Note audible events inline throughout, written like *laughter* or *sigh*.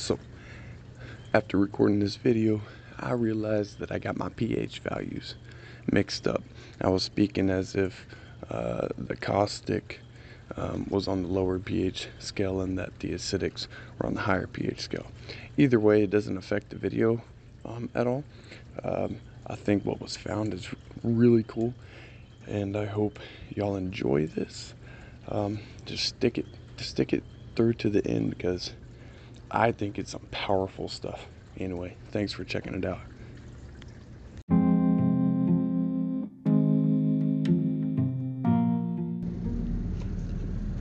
So, after recording this video, I realized that I got my pH values mixed up. I was speaking as if uh, the caustic um, was on the lower pH scale and that the acidics were on the higher pH scale. Either way, it doesn't affect the video um, at all. Um, I think what was found is really cool, and I hope y'all enjoy this. Um, just stick it, stick it through to the end because I think it's some powerful stuff. Anyway, thanks for checking it out.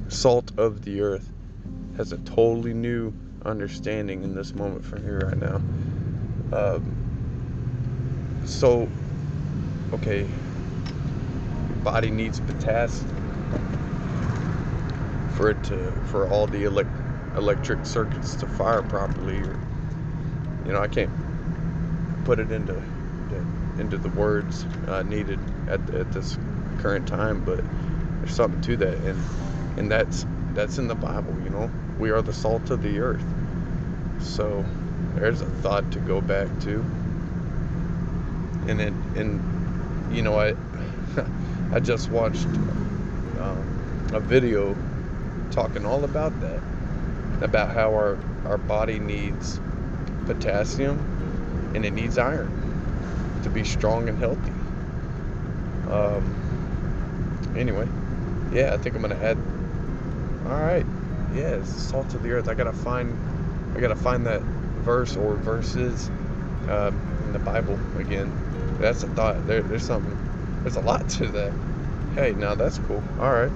Salt of the earth has a totally new understanding in this moment for me right now. Um, so, okay, body needs potassium for it to for all the elect, electric circuits to fire properly. Or, you know, I can't put it into into the words uh, needed at, at this current time, but there's something to that, and and that's that's in the Bible. You know, we are the salt of the earth. So there's a thought to go back to, and it and you know I *laughs* I just watched um, a video talking all about that, about how our our body needs potassium and it needs iron to be strong and healthy. Um, anyway, yeah, I think I'm gonna add. All right, yeah, it's the salt of the earth. I gotta find, I gotta find that verse or verses uh, in the Bible again. That's a thought. There, there's something. There's a lot to that. Hey, now that's cool. All right.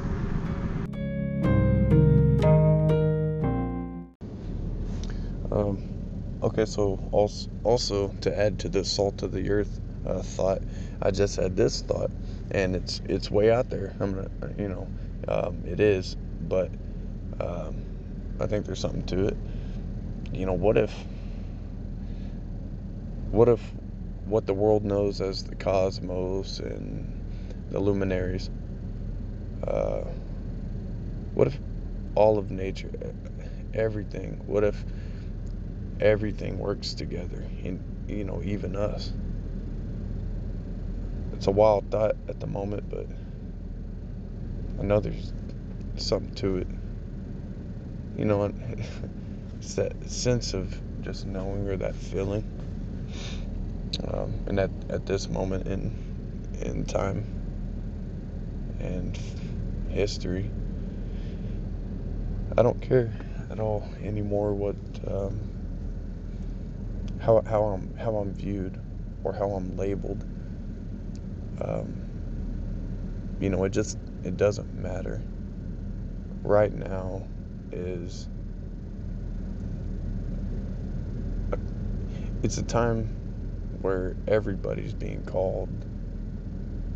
Okay, so also, also to add to the salt of the earth uh, thought, I just had this thought, and it's it's way out there. I'm gonna, you know, um, it is, but um, I think there's something to it. You know, what if, what if, what the world knows as the cosmos and the luminaries, uh, what if all of nature, everything, what if everything works together, and you know, even us? It's a wild thought at the moment, but I know there's something to it. You know, *laughs* it's that sense of just knowing or that feeling. Um, and at, at this moment in in time and history, I don't care at all anymore what um, how how I'm how I'm viewed or how I'm labeled. Um, you know, it just it doesn't matter. Right now is a, it's a time where everybody's being called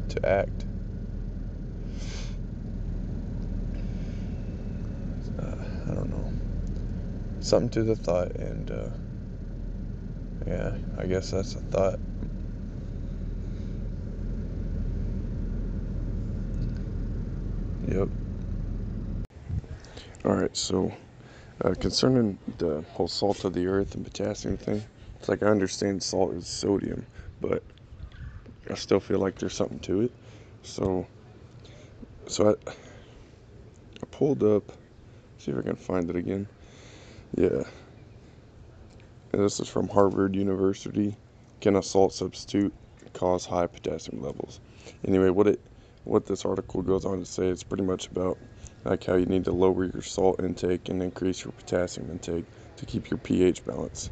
to act. Uh, I don't know. Something to the thought, and uh, yeah, I guess that's a thought. Yep. All right, so uh, concerning the whole salt of the earth and potassium thing, it's like I understand salt is sodium, but I still feel like there's something to it. So, so I, I pulled up, see if I can find it again. Yeah. And this is from Harvard University. Can a salt substitute cause high potassium levels? Anyway, what it what this article goes on to say, is pretty much about like how you need to lower your salt intake and increase your potassium intake to keep your pH balance.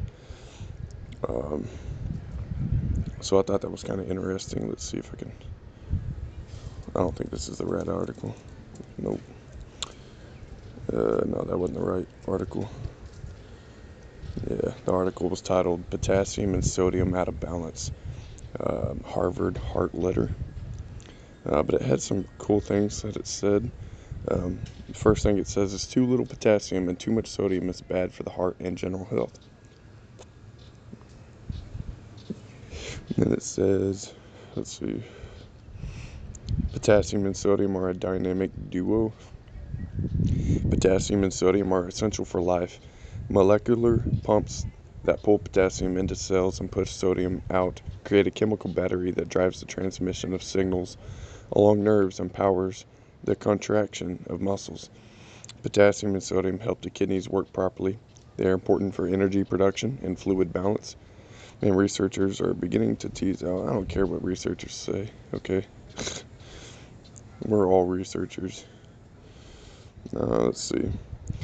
Um, so I thought that was kind of interesting. Let's see if I can. I don't think this is the right article. Nope. Uh, no, that wasn't the right article. Yeah, the article was titled Potassium and Sodium Out of Balance. Um, Harvard Heart Letter. Uh, but it had some cool things that it said. Um, the first thing it says is too little potassium and too much sodium is bad for the heart and general health. And it says, let's see, potassium and sodium are a dynamic duo. Potassium and sodium are essential for life. Molecular pumps that pull potassium into cells and push sodium out create a chemical battery that drives the transmission of signals along nerves and powers the contraction of muscles. Potassium and sodium help the kidneys work properly. They are important for energy production and fluid balance. And researchers are beginning to tease out. I don't care what researchers say, okay? *laughs* We're all researchers. Uh, let's see.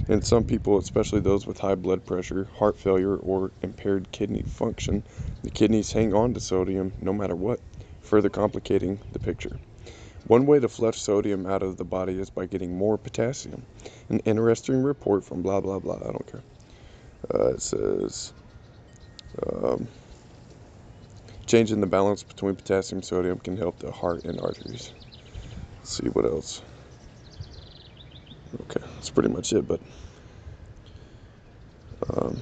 In some people, especially those with high blood pressure, heart failure, or impaired kidney function, the kidneys hang on to sodium no matter what, further complicating the picture. One way to flush sodium out of the body is by getting more potassium. An interesting report from blah blah blah. I don't care. Uh, it says um, changing the balance between potassium and sodium can help the heart and arteries. Let's see what else. Okay, that's pretty much it. But um,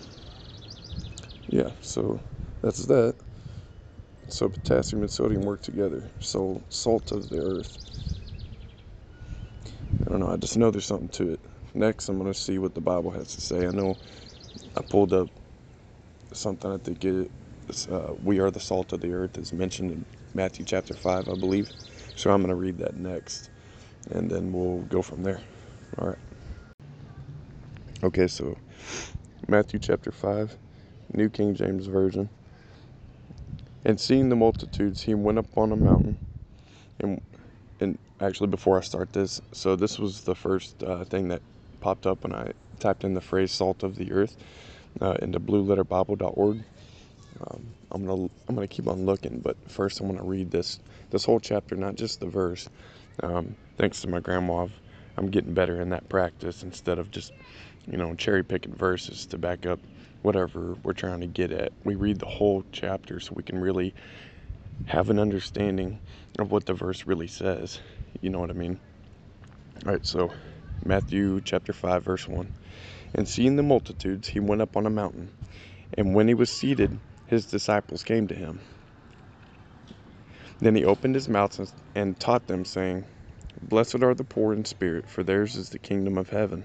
yeah, so that's that. So potassium and sodium work together. So salt of the earth. I don't know. I just know there's something to it. Next, I'm gonna see what the Bible has to say. I know I pulled up something I think it. Uh, we are the salt of the earth is mentioned in Matthew chapter five, I believe. So I'm gonna read that next, and then we'll go from there. Okay, so Matthew chapter 5, New King James Version. And seeing the multitudes, he went up on a mountain. And, and actually, before I start this, so this was the first uh, thing that popped up when I typed in the phrase "salt of the earth" uh, into BlueLetterBible.org. Um, I'm gonna I'm gonna keep on looking, but first I'm gonna read this this whole chapter, not just the verse. Um, thanks to my grandma, I've I'm getting better in that practice instead of just, you know, cherry picking verses to back up whatever we're trying to get at. We read the whole chapter so we can really have an understanding of what the verse really says. You know what I mean? All right, so Matthew chapter 5, verse 1. And seeing the multitudes, he went up on a mountain. And when he was seated, his disciples came to him. Then he opened his mouth and taught them, saying, Blessed are the poor in spirit, for theirs is the kingdom of heaven.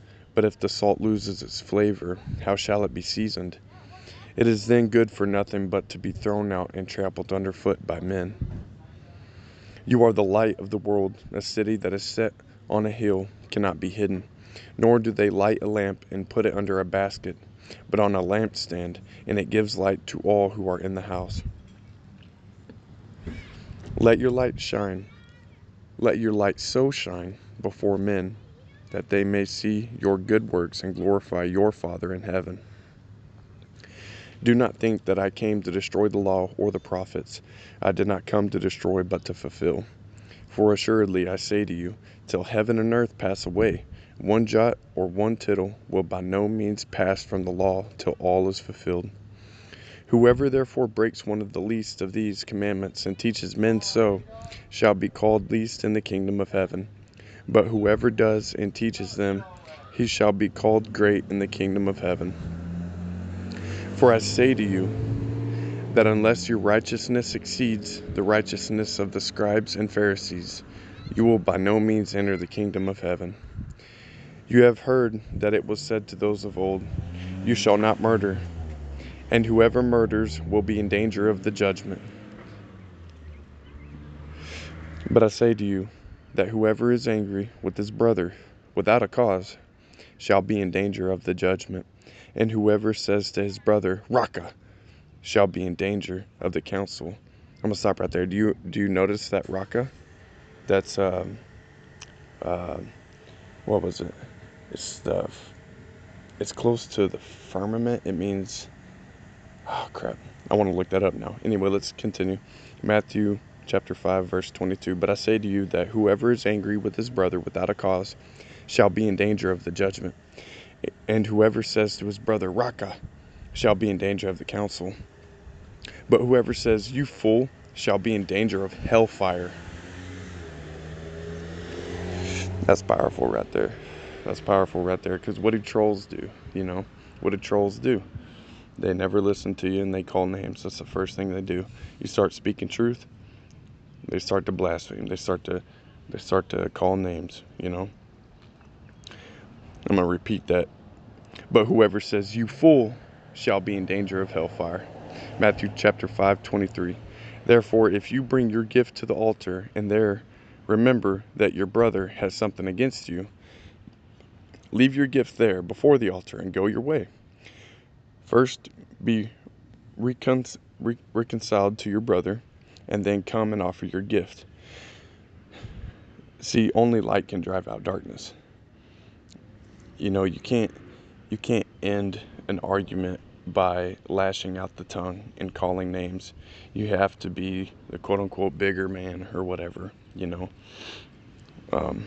but if the salt loses its flavor, how shall it be seasoned? It is then good for nothing but to be thrown out and trampled underfoot by men. You are the light of the world. A city that is set on a hill cannot be hidden. Nor do they light a lamp and put it under a basket, but on a lampstand, and it gives light to all who are in the house. Let your light shine. Let your light so shine before men that they may see your good works and glorify your Father in heaven. Do not think that I came to destroy the law or the prophets. I did not come to destroy, but to fulfill. For assuredly I say to you, till heaven and earth pass away, one jot or one tittle will by no means pass from the law till all is fulfilled. Whoever therefore breaks one of the least of these commandments and teaches men so shall be called least in the kingdom of heaven. But whoever does and teaches them, he shall be called great in the kingdom of heaven. For I say to you, that unless your righteousness exceeds the righteousness of the scribes and Pharisees, you will by no means enter the kingdom of heaven. You have heard that it was said to those of old, You shall not murder and whoever murders will be in danger of the judgment. But I say to you that whoever is angry with his brother without a cause shall be in danger of the judgment. And whoever says to his brother, Raca, shall be in danger of the council. I'm gonna stop right there. Do you do you notice that Raca? That's um, uh, what was it? It's the it's close to the firmament. It means oh crap. I want to look that up now. Anyway, let's continue. Matthew chapter 5 verse 22. But I say to you that whoever is angry with his brother without a cause shall be in danger of the judgment. And whoever says to his brother Raca shall be in danger of the council. But whoever says you fool shall be in danger of hellfire. That's powerful right there. That's powerful right there. Because what do trolls do? You know, what do trolls do? They never listen to you and they call names. That's the first thing they do. You start speaking truth, they start to blaspheme. They start to they start to call names, you know. I'm going to repeat that. But whoever says you fool shall be in danger of hellfire. Matthew chapter 5, 23. Therefore, if you bring your gift to the altar and there remember that your brother has something against you, leave your gift there before the altar and go your way. First, be recon- re- reconciled to your brother, and then come and offer your gift. See, only light can drive out darkness. You know, you can't you can't end an argument by lashing out the tongue and calling names. You have to be the quote unquote bigger man or whatever, you know. Um,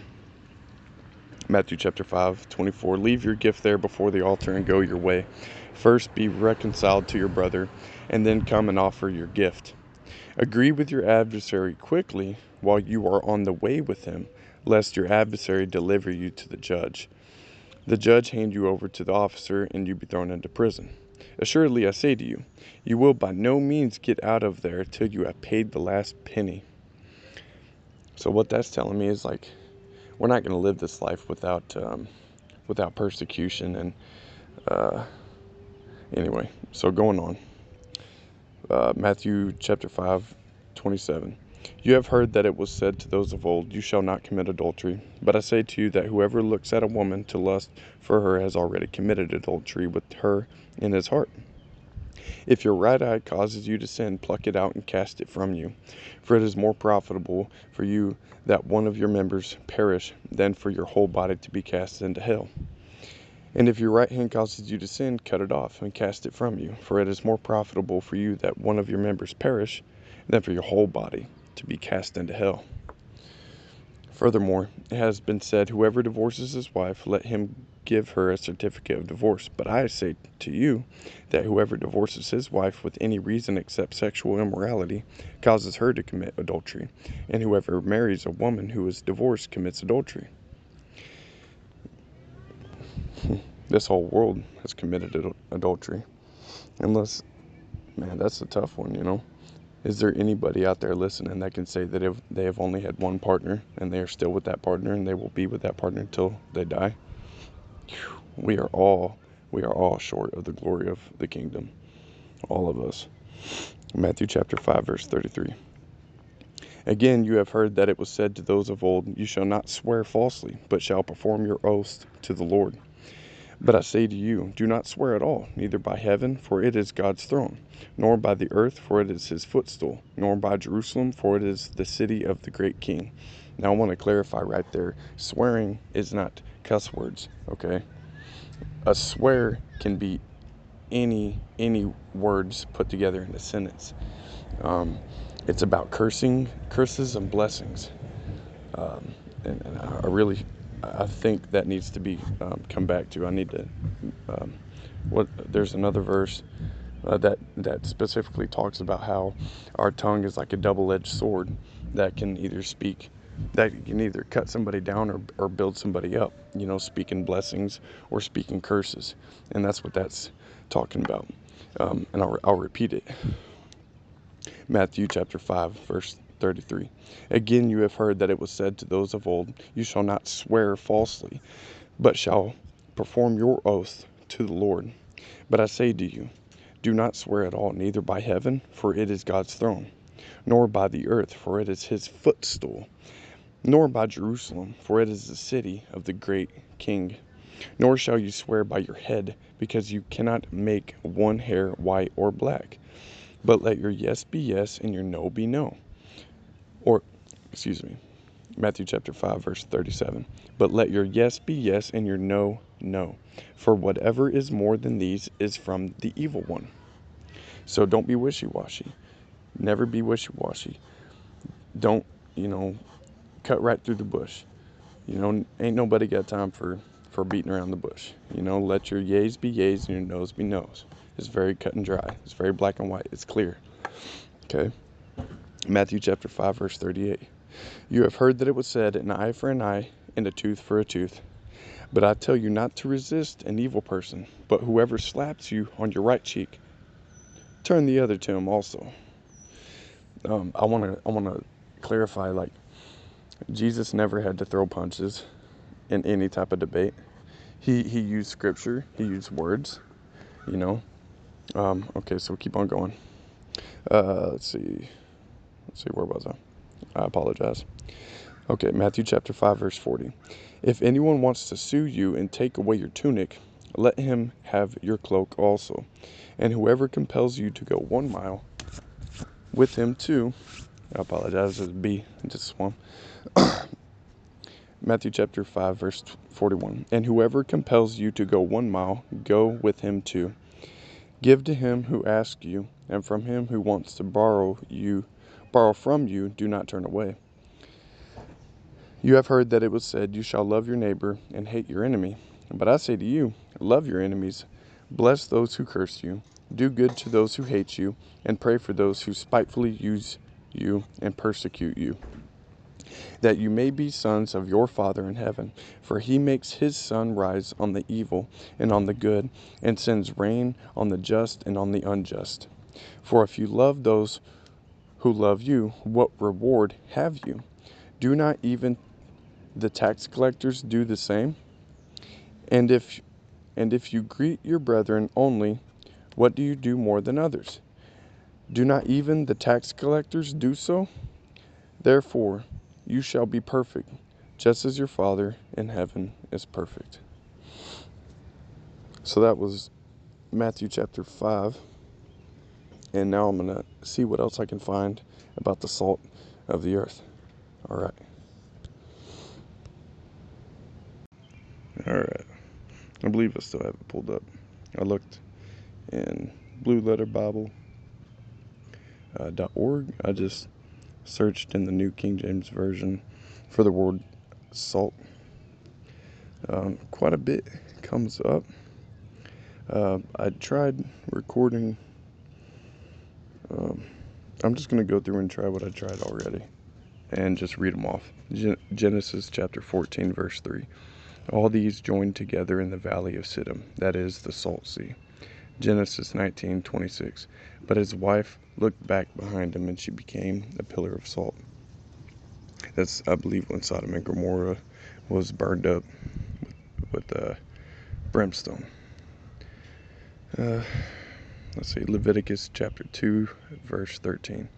Matthew chapter 5, 24. Leave your gift there before the altar and go your way. First be reconciled to your brother, and then come and offer your gift. Agree with your adversary quickly while you are on the way with him, lest your adversary deliver you to the judge. The judge hand you over to the officer, and you be thrown into prison. Assuredly, I say to you, you will by no means get out of there till you have paid the last penny. So what that's telling me is like, we're not going to live this life without um, without persecution and uh, anyway. So going on, uh, Matthew chapter five, twenty-seven. You have heard that it was said to those of old, You shall not commit adultery. But I say to you that whoever looks at a woman to lust for her has already committed adultery with her in his heart. If your right eye causes you to sin, pluck it out and cast it from you. For it is more profitable for you that one of your members perish than for your whole body to be cast into hell. And if your right hand causes you to sin, cut it off and cast it from you. For it is more profitable for you that one of your members perish than for your whole body to be cast into hell. Furthermore, it has been said, Whoever divorces his wife, let him give her a certificate of divorce. But I say to you that whoever divorces his wife with any reason except sexual immorality causes her to commit adultery, and whoever marries a woman who is divorced commits adultery. *laughs* this whole world has committed adultery. Unless, man, that's a tough one, you know. Is there anybody out there listening that can say that if they have only had one partner and they are still with that partner and they will be with that partner until they die? We are all we are all short of the glory of the kingdom. All of us. Matthew chapter 5 verse 33. Again, you have heard that it was said to those of old, You shall not swear falsely, but shall perform your oaths to the Lord. But I say to you, do not swear at all, neither by heaven, for it is God's throne, nor by the earth, for it is his footstool, nor by Jerusalem, for it is the city of the great king. Now I want to clarify right there swearing is not cuss words, okay? A swear can be any any words put together in a sentence. Um, it's about cursing, curses, and blessings. Um, and, and I really I think that needs to be um, come back to. I need to. Um, what there's another verse uh, that that specifically talks about how our tongue is like a double-edged sword that can either speak that can either cut somebody down or, or build somebody up you know speaking blessings or speaking curses and that's what that's talking about um, and I'll, I'll repeat it matthew chapter 5 verse 33. Again, you have heard that it was said to those of old, You shall not swear falsely, but shall perform your oath to the Lord. But I say to you, do not swear at all, neither by heaven, for it is God's throne, nor by the earth, for it is his footstool, nor by Jerusalem, for it is the city of the great king. Nor shall you swear by your head, because you cannot make one hair white or black. But let your yes be yes and your no be no. Or, excuse me, Matthew chapter 5, verse 37. But let your yes be yes and your no, no. For whatever is more than these is from the evil one. So don't be wishy washy. Never be wishy washy. Don't, you know, cut right through the bush. You know, ain't nobody got time for, for beating around the bush. You know, let your yays be yays and your no's be no's. It's very cut and dry. It's very black and white. It's clear. Okay. Matthew chapter 5, verse 38. You have heard that it was said, an eye for an eye and a tooth for a tooth. But I tell you not to resist an evil person, but whoever slaps you on your right cheek, turn the other to him also. Um, I want to I want to clarify like Jesus never had to throw punches in any type of debate. He he used scripture, he used words, you know. Um, okay, so keep on going. Uh, let's see. Let's see, where was I? I apologize. Okay, Matthew chapter 5, verse 40. If anyone wants to sue you and take away your tunic, let him have your cloak also. And whoever compels you to go one mile with him too, I apologize, it's B, just one. *coughs* Matthew chapter 5, verse 41. And whoever compels you to go one mile, go with him too. Give to him who asks you, and from him who wants to borrow you, borrow from you, do not turn away. You have heard that it was said, You shall love your neighbor and hate your enemy. But I say to you, love your enemies, bless those who curse you, do good to those who hate you, and pray for those who spitefully use you and persecute you, that you may be sons of your Father in heaven. For he makes his sun rise on the evil and on the good, and sends rain on the just and on the unjust. For if you love those who love you, what reward have you? Do not even the tax collectors do the same? And if and if you greet your brethren only, what do you do more than others? Do not even the tax collectors do so? Therefore, you shall be perfect, just as your Father in heaven is perfect. So that was Matthew chapter 5. And now I'm going to see what else I can find about the salt of the earth. All right. All right. I believe I still have it pulled up. I looked in Blue Letter Bible. Uh, .org. I just searched in the New King James Version for the word salt. Um, quite a bit comes up. Uh, I tried recording. Um, I'm just going to go through and try what I tried already and just read them off. Gen- Genesis chapter 14, verse 3. All these joined together in the valley of Siddim, that is the Salt Sea. Genesis 19:26. But his wife looked back behind him, and she became a pillar of salt. That's, I believe, when Sodom and Gomorrah was burned up with, with uh, brimstone. Uh, let's see, Leviticus chapter 2, verse 13.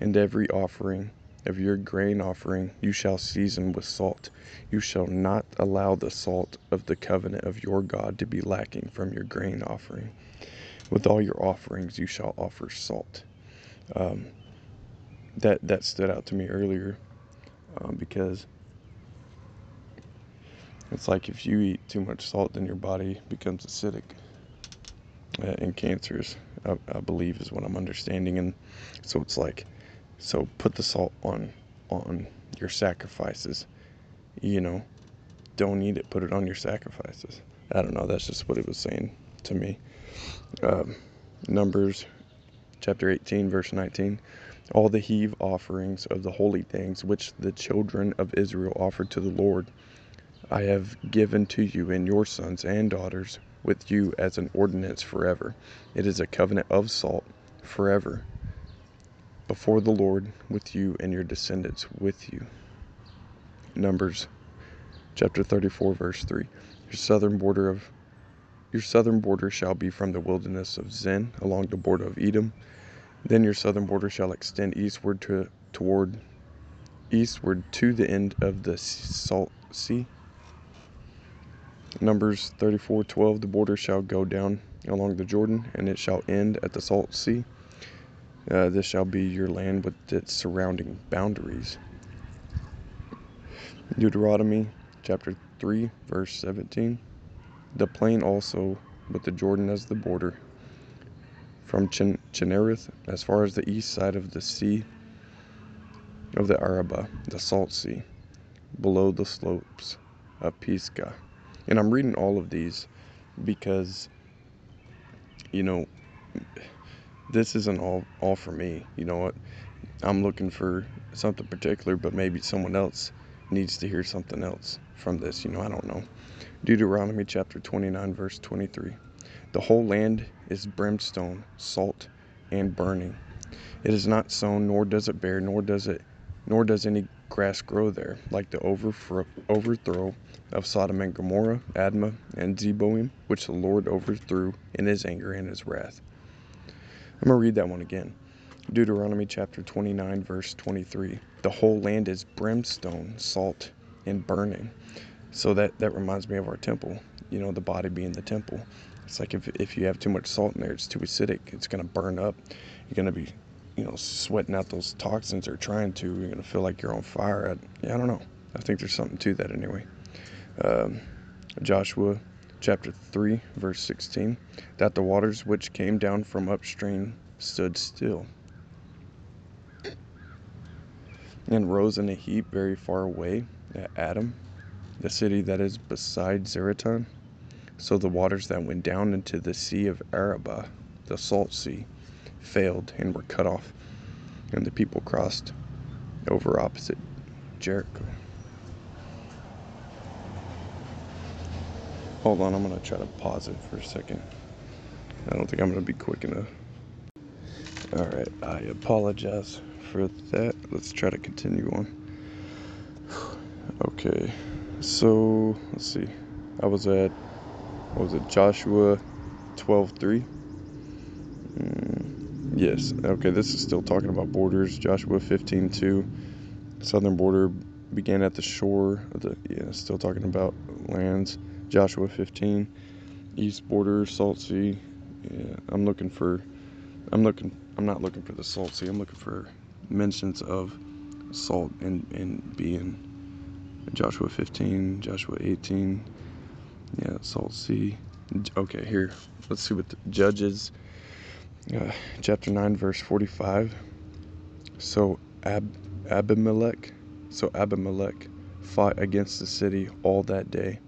And every offering of your grain offering you shall season with salt. You shall not allow the salt of the covenant of your God to be lacking from your grain offering. With all your offerings you shall offer salt. Um, that that stood out to me earlier um, because it's like if you eat too much salt, then your body becomes acidic uh, and cancerous. I, I believe is what I'm understanding, and so it's like so put the salt on on your sacrifices. You know, don't eat it. Put it on your sacrifices. I don't know. That's just what it was saying to me. Um, Numbers chapter 18, verse 19. All the heave offerings of the holy things which the children of Israel offered to the Lord, I have given to you and your sons and daughters with you as an ordinance forever. It is a covenant of salt forever before the Lord with you and your descendants with you. Numbers chapter 34 verse 3. Your southern border of your southern border shall be from the wilderness of Zin along the border of Edom. Then your southern border shall extend eastward to toward eastward to the end of the salt sea. Numbers 34:12 The border shall go down along the Jordan and it shall end at the salt sea. Uh, this shall be your land with its surrounding boundaries. Deuteronomy chapter 3, verse 17. The plain also with the Jordan as the border, from Chin- Chinnereth as far as the east side of the sea of the Arabah, the Salt Sea, below the slopes of Pisgah. And I'm reading all of these because, you know, this isn't all all for me. You know what? I'm looking for something particular, but maybe someone else needs to hear something else from this. You know, I don't know. Deuteronomy chapter 29, verse 23. The whole land is brimstone, salt, and burning. It is not sown, nor does it bear, nor does it, nor does any grass grow there, like the overthrow of Sodom and Gomorrah, Admah, and Zeboim, which the Lord overthrew in his anger and his wrath. I'm going to read that one again. Deuteronomy chapter 29, verse 23. The whole land is brimstone, salt, and burning. So that, that reminds me of our temple, you know, the body being the temple. It's like if, if you have too much salt in there, it's too acidic, it's going to burn up. You're going to be, you know, sweating out those toxins or trying to. You're going to feel like you're on fire. I, yeah, I don't know. I think there's something to that anyway. Um, Joshua chapter 3, verse 16, that the waters which came down from upstream stood still and rose in a heap very far away at Adam, the city that is beside Zaretan. So the waters that went down into the sea of Arabah, the salt sea, failed and were cut off, and the people crossed over opposite Jericho. Hold on, I'm gonna try to pause it for a second. I don't think I'm gonna be quick enough. Alright, I apologize for that. Let's try to continue on. *sighs* Okay, so let's see. I was at, what was it, Joshua 12.3? Mm, yes, okay, this is still talking about borders. Joshua 15.2. Southern border began at the shore the, yeah, still talking about lands. Joshua 15, east border, Salt Sea. Yeah, I'm looking for, I'm looking, I'm not looking for the Salt Sea. I'm looking for mentions of salt and and being Joshua 15, Joshua 18. Yeah, Salt Sea. Okay, here. Let's see what the Judges, uh, chapter 9, verse 45. So Ab, Abimelech, so Abimelech fought against the city all that day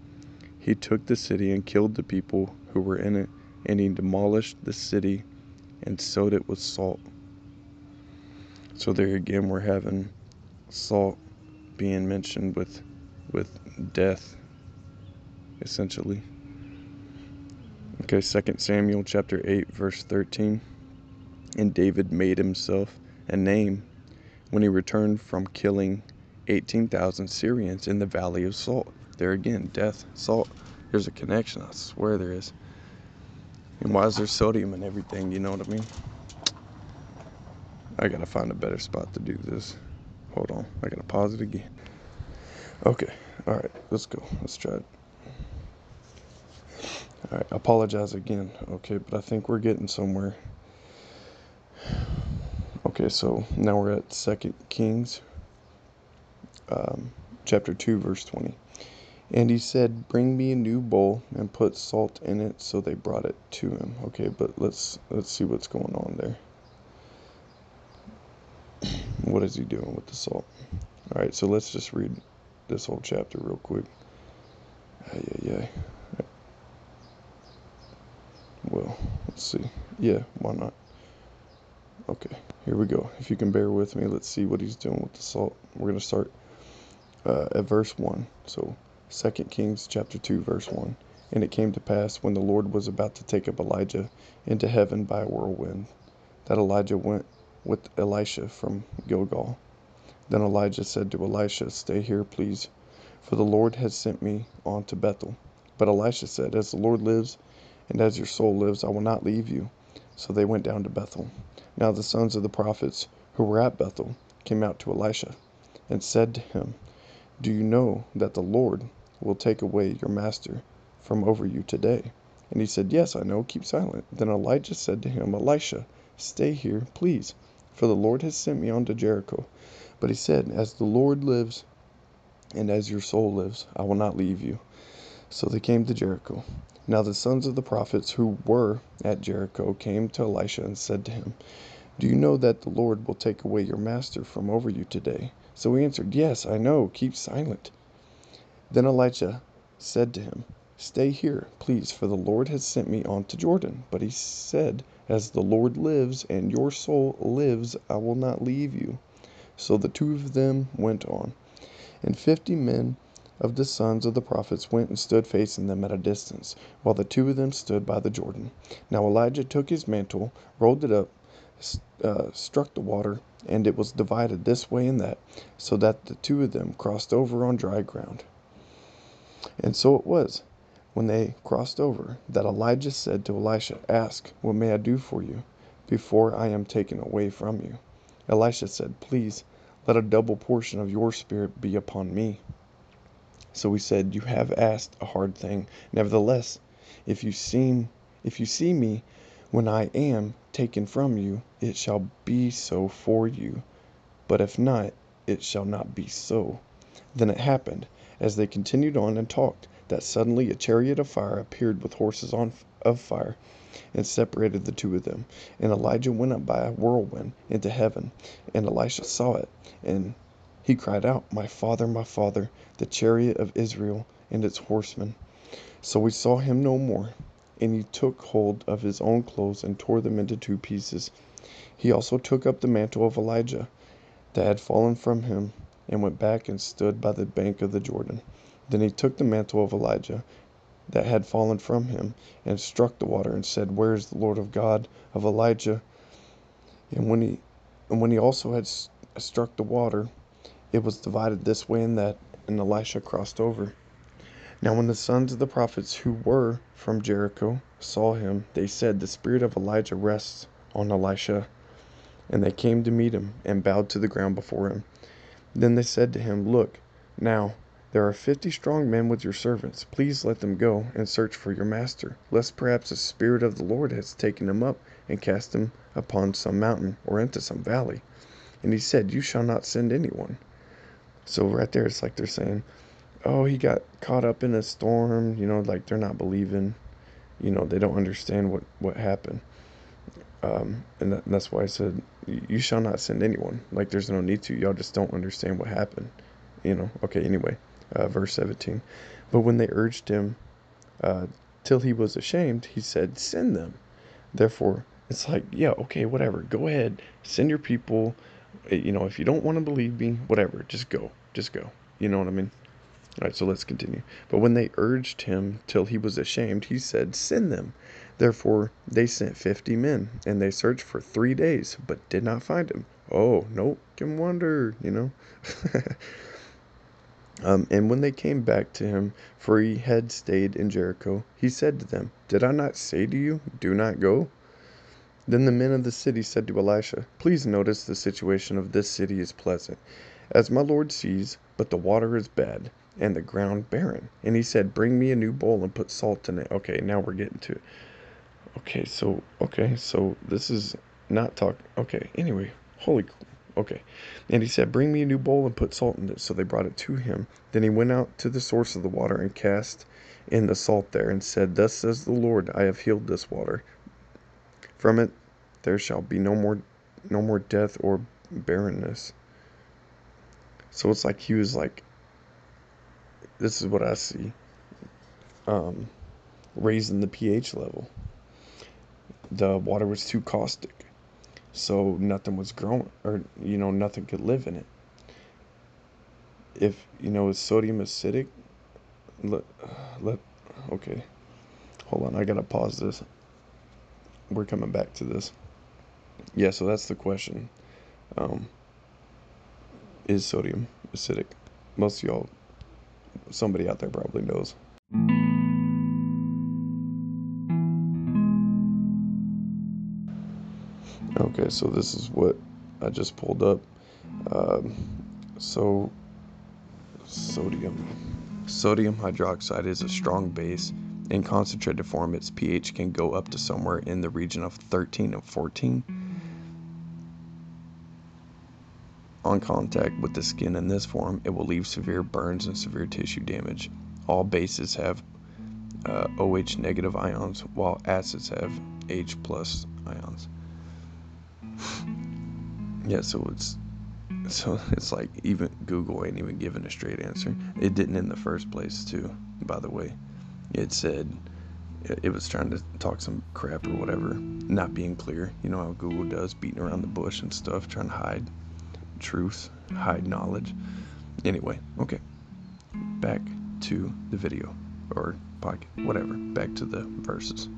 he took the city and killed the people who were in it, and he demolished the city and sowed it with salt. So there again we're having salt being mentioned with with death essentially. Okay, 2 Samuel chapter 8 verse 13. And David made himself a name when he returned from killing 18,000 Syrians in the valley of Salt. There again, death, salt. There's a connection. I swear there is. And why is there sodium in everything? You know what I mean? I gotta find a better spot to do this. Hold on. I gotta pause it again. Okay. Alright. Let's go. Let's try it. Alright. Apologize again. Okay. But I think we're getting somewhere. Okay. So now we're at Second Kings. Um, chapter 2 verse 20 and he said, Bring me a new bowl and put salt in it. So they brought it to him. Okay, but let's let's see what's going on there. *clears throat* what is he doing with the salt? Alright, so let's just read this whole chapter real quick. Yeah, yeah. Well, let's see. Yeah, why not? Okay, here we go. If you can bear with me, let's see what he's doing with the salt. We're going to start uh, at verse 1. So, 2 Kings chapter 2 verse 1. And it came to pass when the Lord was about to take up Elijah into heaven by a whirlwind, that Elijah went with Elisha from Gilgal. Then Elijah said to Elisha, Stay here, please, for the Lord has sent me on to Bethel. But Elisha said, As the Lord lives, and as your soul lives, I will not leave you. So they went down to Bethel. Now the sons of the prophets who were at Bethel came out to Elisha, and said to him, do you know that the Lord will take away your master from over you today? And he said, Yes, I know. Keep silent. Then Elijah said to him, Elisha, Stay here, please, for the Lord has sent me on to Jericho. But he said, As the Lord lives, and as your soul lives, I will not leave you. So they came to Jericho. Now the sons of the prophets who were at Jericho came to Elisha and said to him, Do you know that the Lord will take away your master from over you today? So he answered, Yes, I know. Keep silent. Then Elisha said to him, Stay here, please, for the Lord has sent me on to Jordan. But he said, As the Lord lives, and your soul lives, I will not leave you. So the two of them went on. And fifty men of the sons of the prophets went and stood facing them at a distance, while the two of them stood by the Jordan. Now Elijah took his mantle, rolled it up, Uh, struck the water, and it was divided this way and that, so that the two of them crossed over on dry ground. And so it was, when they crossed over, that Elijah said to Elisha, Ask, what may I do for you, before I am taken away from you? Elisha said, Please let a double portion of your spirit be upon me. So he said, You have asked a hard thing. Nevertheless, if you seem if you see me when I am taken from you, it shall be so for you. But if not, it shall not be so. Then it happened, as they continued on and talked, that suddenly a chariot of fire appeared with horses on of fire and separated the two of them. And Elijah went up by a whirlwind into heaven, and Elisha saw it, and he cried out, My father, my father, the chariot of Israel and its horsemen. So we saw him no more, and he took hold of his own clothes and tore them into two pieces. He also took up the mantle of Elijah that had fallen from him, and went back and stood by the bank of the Jordan. Then he took the mantle of Elijah that had fallen from him, and struck the water, and said, Where is the Lord of God of Elijah? And when he and when he also had struck the water, it was divided this way and that, and Elisha crossed over. Now when the sons of the prophets who were from Jericho saw him, they said, The spirit of Elijah rests on Elisha. And they came to meet him, and bowed to the ground before him. Then they said to him, Look, now there are fifty strong men with your servants. Please let them go and search for your master, lest perhaps the Spirit of the Lord has taken him up and cast him upon some mountain or into some valley. And he said, You shall not send anyone. So right there, it's like they're saying, Oh, he got caught up in a storm. You know, like they're not believing. You know, they don't understand what, what happened. Um, and, that, and that's why I said, You shall not send anyone. Like there's no need to. Y'all just don't understand what happened. You know, okay, anyway uh, verse 17. But when they urged him uh, till he was ashamed, he said, Send them. Therefore, it's like, yeah, okay, whatever. Go ahead, send your people. Eh, you know, if you don't want to believe me, whatever, just go. Just go. You know what I mean? All right, so let's continue. But when they urged him till he was ashamed, he said, Send them. Therefore, they sent fifty men, and they searched for three days, but did not find him. Oh, no, can wonder, you know. *laughs* Um, and when they came back to him, for he had stayed in Jericho, he said to them, Did I not say to you, Do not go? Then the men of the city said to Elisha, Please notice the situation of this city is pleasant, as my lord sees, but the water is bad, and the ground barren. And he said, Bring me a new bowl and put salt in it. Okay, now we're getting to it. Okay, so, okay, so this is not talk. Okay, anyway, holy Okay. And he said, Bring me a new bowl and put salt in it. So they brought it to him. Then he went out to the source of the water and cast in the salt there and said, Thus says the Lord, I have healed this water. From it there shall be no more no more death or barrenness. So it's like he was like this is what I see. Um, raising the pH level. The water was too caustic so nothing was growing or you know nothing could live in it if you know it's sodium acidic let let okay hold on i gotta pause this we're coming back to this yeah so that's the question um, is sodium acidic most of y'all somebody out there probably knows Okay, so this is what I just pulled up. Um, so, sodium. Sodium hydroxide is a strong base. In concentrated form, its pH can go up to somewhere in the region of 13 and 14. On contact with the skin in this form, it will leave severe burns and severe tissue damage. All bases have uh, OH negative ions, while acids have H plus ions. *laughs* Yeah, so it's so *laughs* it's like even Google ain't even giving a straight answer. It didn't in the first place, too. By the way, it said it was trying to talk some crap or whatever, not being clear. You know how Google does, beating around the bush and stuff, trying to hide truth, hide knowledge. Anyway, okay, back to the video or podcast, whatever. Back to the verses.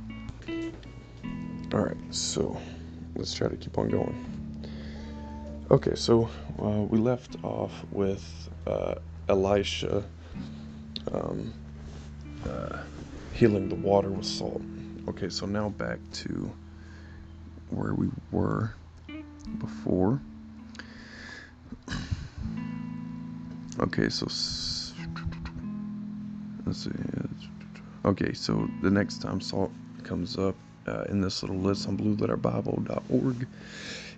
All right, so let's try to keep on going. Okay, so uh, we left off with uh, Elisha um, uh, healing the water with salt. Okay, so now back to where we were before. Okay, so let's see. Okay, so the next time salt comes up uh, in this little list on blueletterbible.org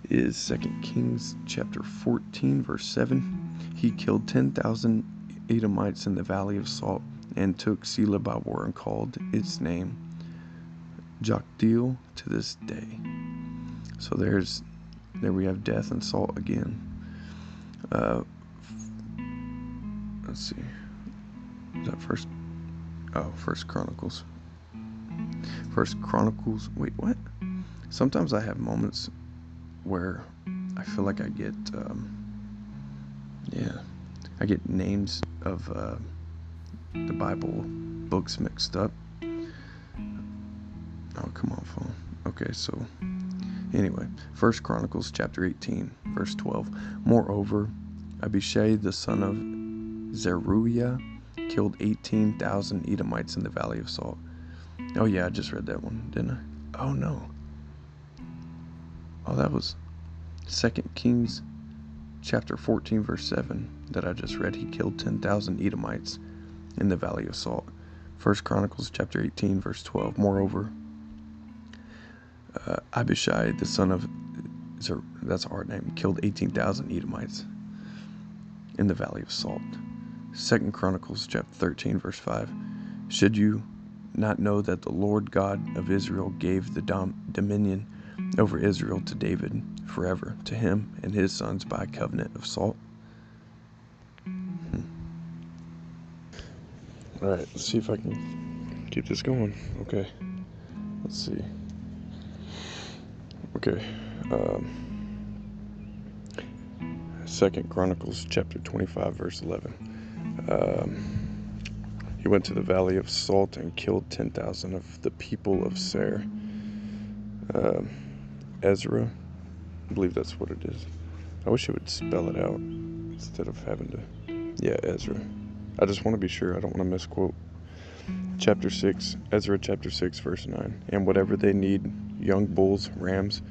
is 2 Kings chapter 14, verse 7. He killed 10,000 Edomites in the valley of Salt and took Selah by war and called its name Joktheel to this day. So there's there we have death and salt again. Uh, let's see. Is that first? Oh, First Chronicles. First Chronicles. Wait, what? Sometimes I have moments where I feel like I get, um, yeah, I get names of uh, the Bible books mixed up. Oh, come on, phone. Okay, so anyway, First Chronicles chapter 18, verse 12. Moreover, Abishai the son of Zeruiah killed 18,000 Edomites in the Valley of Salt. Oh yeah, I just read that one, didn't I? Oh no. Oh, that was Second Kings chapter 14 verse 7 that I just read. He killed 10,000 Edomites in the valley of Salt. First Chronicles chapter 18 verse 12. Moreover, uh, Abishai the son of Zer, that's a hard name killed 18,000 Edomites in the valley of Salt. Second Chronicles chapter 13 verse 5. Should you not know that the Lord God of Israel gave the dom- dominion over Israel to David forever, to him and his sons by a covenant of salt. Hmm. All right, let's see if I can keep this going. Okay, let's see. Okay, um, Second Chronicles chapter 25, verse 11. Um, he went to the valley of Salt and killed 10,000 of the people of Seir. Um, Ezra. I believe that's what it is. I wish it would spell it out instead of having to. Yeah, Ezra. I just want to be sure. I don't want to misquote. Chapter 6, Ezra chapter 6, verse 9. And whatever they need, young bulls, rams,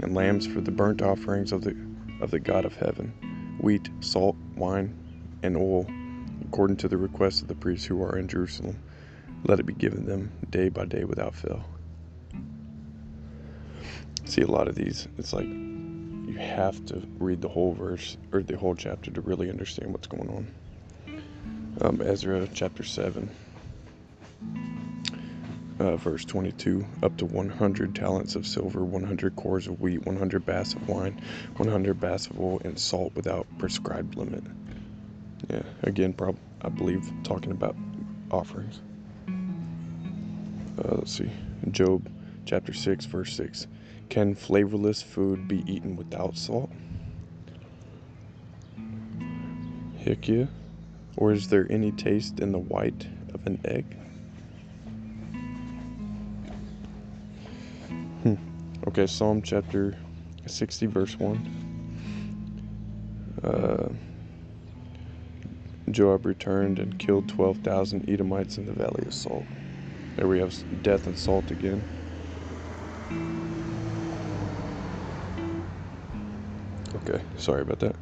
and lambs for the burnt offerings of the, of the God of heaven, wheat, salt, wine, and oil, according to the request of the priests who are in Jerusalem, let it be given them day by day without fail see a lot of these. It's like you have to read the whole verse or the whole chapter to really understand what's going on. Um, Ezra chapter 7, uh, verse 22 up to 100 talents of silver, 100 kors of wheat, 100 baths of wine, 100 baths of oil, and salt without prescribed limit. Yeah, again, prob- I believe talking about offerings. Uh, let's see. Job chapter 6, verse 6. Can flavorless food be eaten without salt? Heck yeah. Or is there any taste in the white of an egg? Okay, Psalm chapter 60, verse 1. Uh, Joab returned and killed 12,000 Edomites in the valley of Salt. There we have death and salt again. Okay, sorry about that.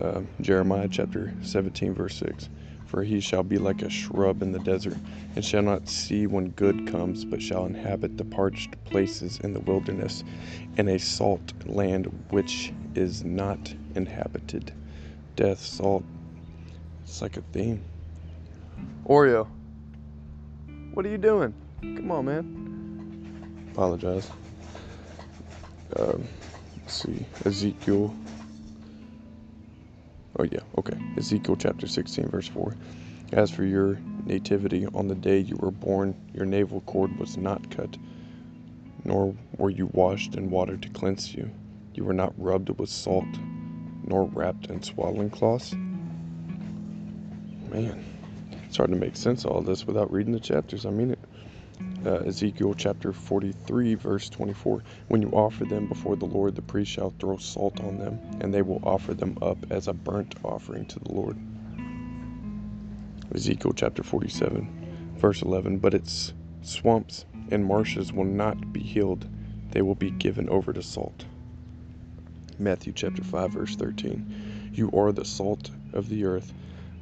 Uh, Jeremiah chapter 17, verse 6. For he shall be like a shrub in the desert, and shall not see when good comes, but shall inhabit the parched places in the wilderness, in a salt land which is not inhabited. death, salt. It's like a theme. Oreo, what are you doing? Come on, man. Apologize. Um, let's see. Ezekiel. Oh, yeah, okay. Ezekiel chapter 16, verse 4. As for your nativity, on the day you were born, your navel cord was not cut, nor were you washed in water to cleanse you. You were not rubbed with salt, nor wrapped in swaddling cloths. Man, it's hard to make sense of all this without reading the chapters. I mean it. Uh, Ezekiel chapter 43, verse 24. When you offer them before the Lord, the priest shall throw salt on them, and they will offer them up as a burnt offering to the Lord. Ezekiel chapter 47, verse 11. But its swamps and marshes will not be healed, they will be given over to salt. Matthew chapter 5, verse 13. You are the salt of the earth,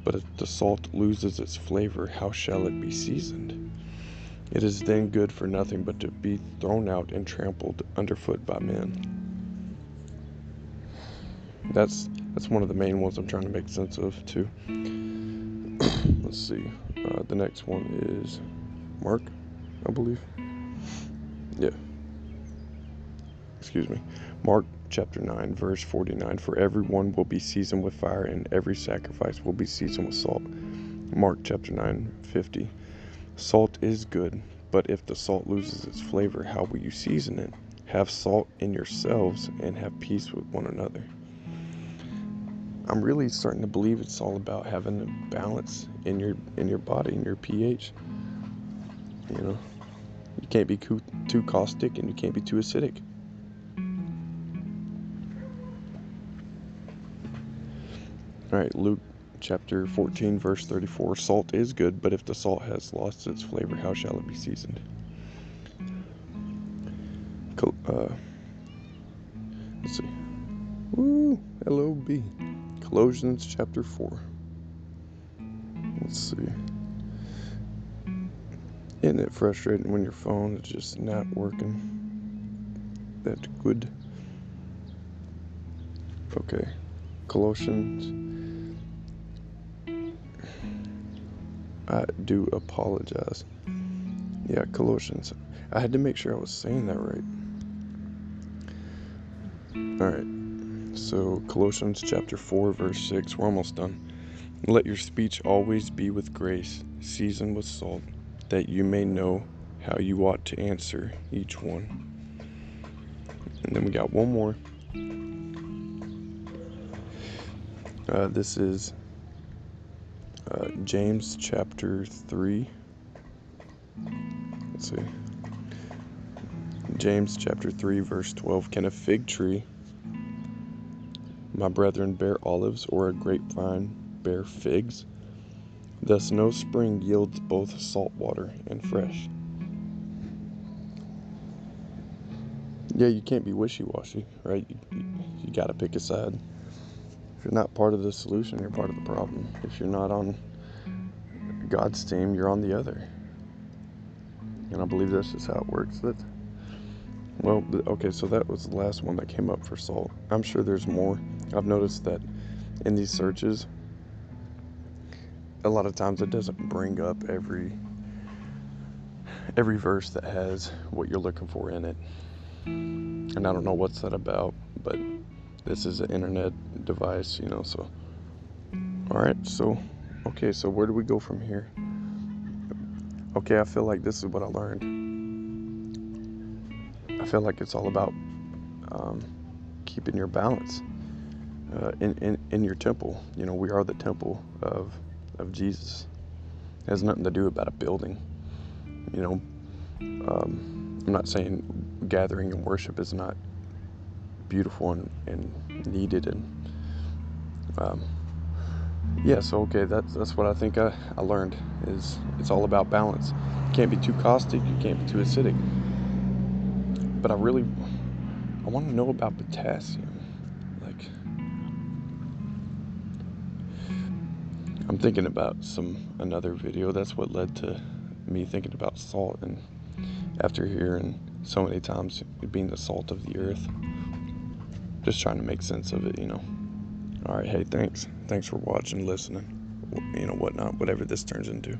but if the salt loses its flavor, how shall it be seasoned? It is then good for nothing but to be thrown out and trampled underfoot by men. That's that's one of the main ones I'm trying to make sense of too. *clears throat* Let's see. Uh, the next one is Mark, I believe. Yeah. Excuse me. Mark chapter 9, verse 49 For everyone will be seasoned with fire, and every sacrifice will be seasoned with salt. Mark chapter 9, 50. Salt is good, but if the salt loses its flavor, how will you season it? Have salt in yourselves and have peace with one another. I'm really starting to believe it's all about having a balance in your in your body, in your pH. You know, you can't be too caustic and you can't be too acidic. All right, Luke chapter 14, verse 34 Salt is good, but if the salt has lost its flavor, how shall it be seasoned? Uh, let's see. Woo, LOB. Colossians chapter 4. Let's see. Isn't it frustrating when your phone is just not working that good? Okay. Colossians. I do apologize. Yeah, Colossians. I had to make sure I was saying that right. Alright. So, Colossians chapter 4, verse 6, we're almost done. Let your speech always be with grace, seasoned with salt, that you may know how you ought to answer each one. And then we got one more. Uh, this is uh, James chapter 3. Let's see. James chapter 3, verse 12. Can a fig tree my brethren, bear olives, or a grapevine bear figs. Thus, no spring yields both salt water and fresh. Yeah, you can't be wishy washy, right? You, you, you got to pick a side. If you're not part of the solution, you're part of the problem. If you're not on God's team, you're on the other. And I believe that's just how it works. That well, okay, so that was the last one that came up for salt. I'm sure there's more. I've noticed that in these searches, a lot of times it doesn't bring up every every verse that has what you're looking for in it. And I don't know what's that about, but this is an internet device, you know, so all right, so okay, so where do we go from here? Okay, I feel like this is what I learned. I feel like it's all about um, keeping your balance uh, in, in, in your temple. You know, we are the temple of, of Jesus. It has nothing to do about a building. You know, um, I'm not saying gathering and worship is not beautiful and, and needed and um, yeah so okay that's that's what I think I, I learned is it's all about balance you can't be too caustic you can't be too acidic but I really I want to know about potassium like I'm thinking about some another video. That's what led to me thinking about salt and after hearing so many times being the salt of the earth, just trying to make sense of it, you know. All right, hey, thanks. Thanks for watching, listening, you know, whatnot, whatever this turns into.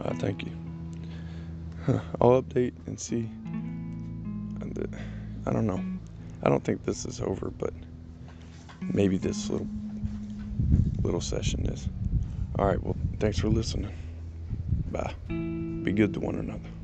Uh, thank you. *laughs* I'll update and see. I don't know. I don't think this is over, but maybe this little little session is. All right. Well, thanks for listening. Bye. Be good to one another.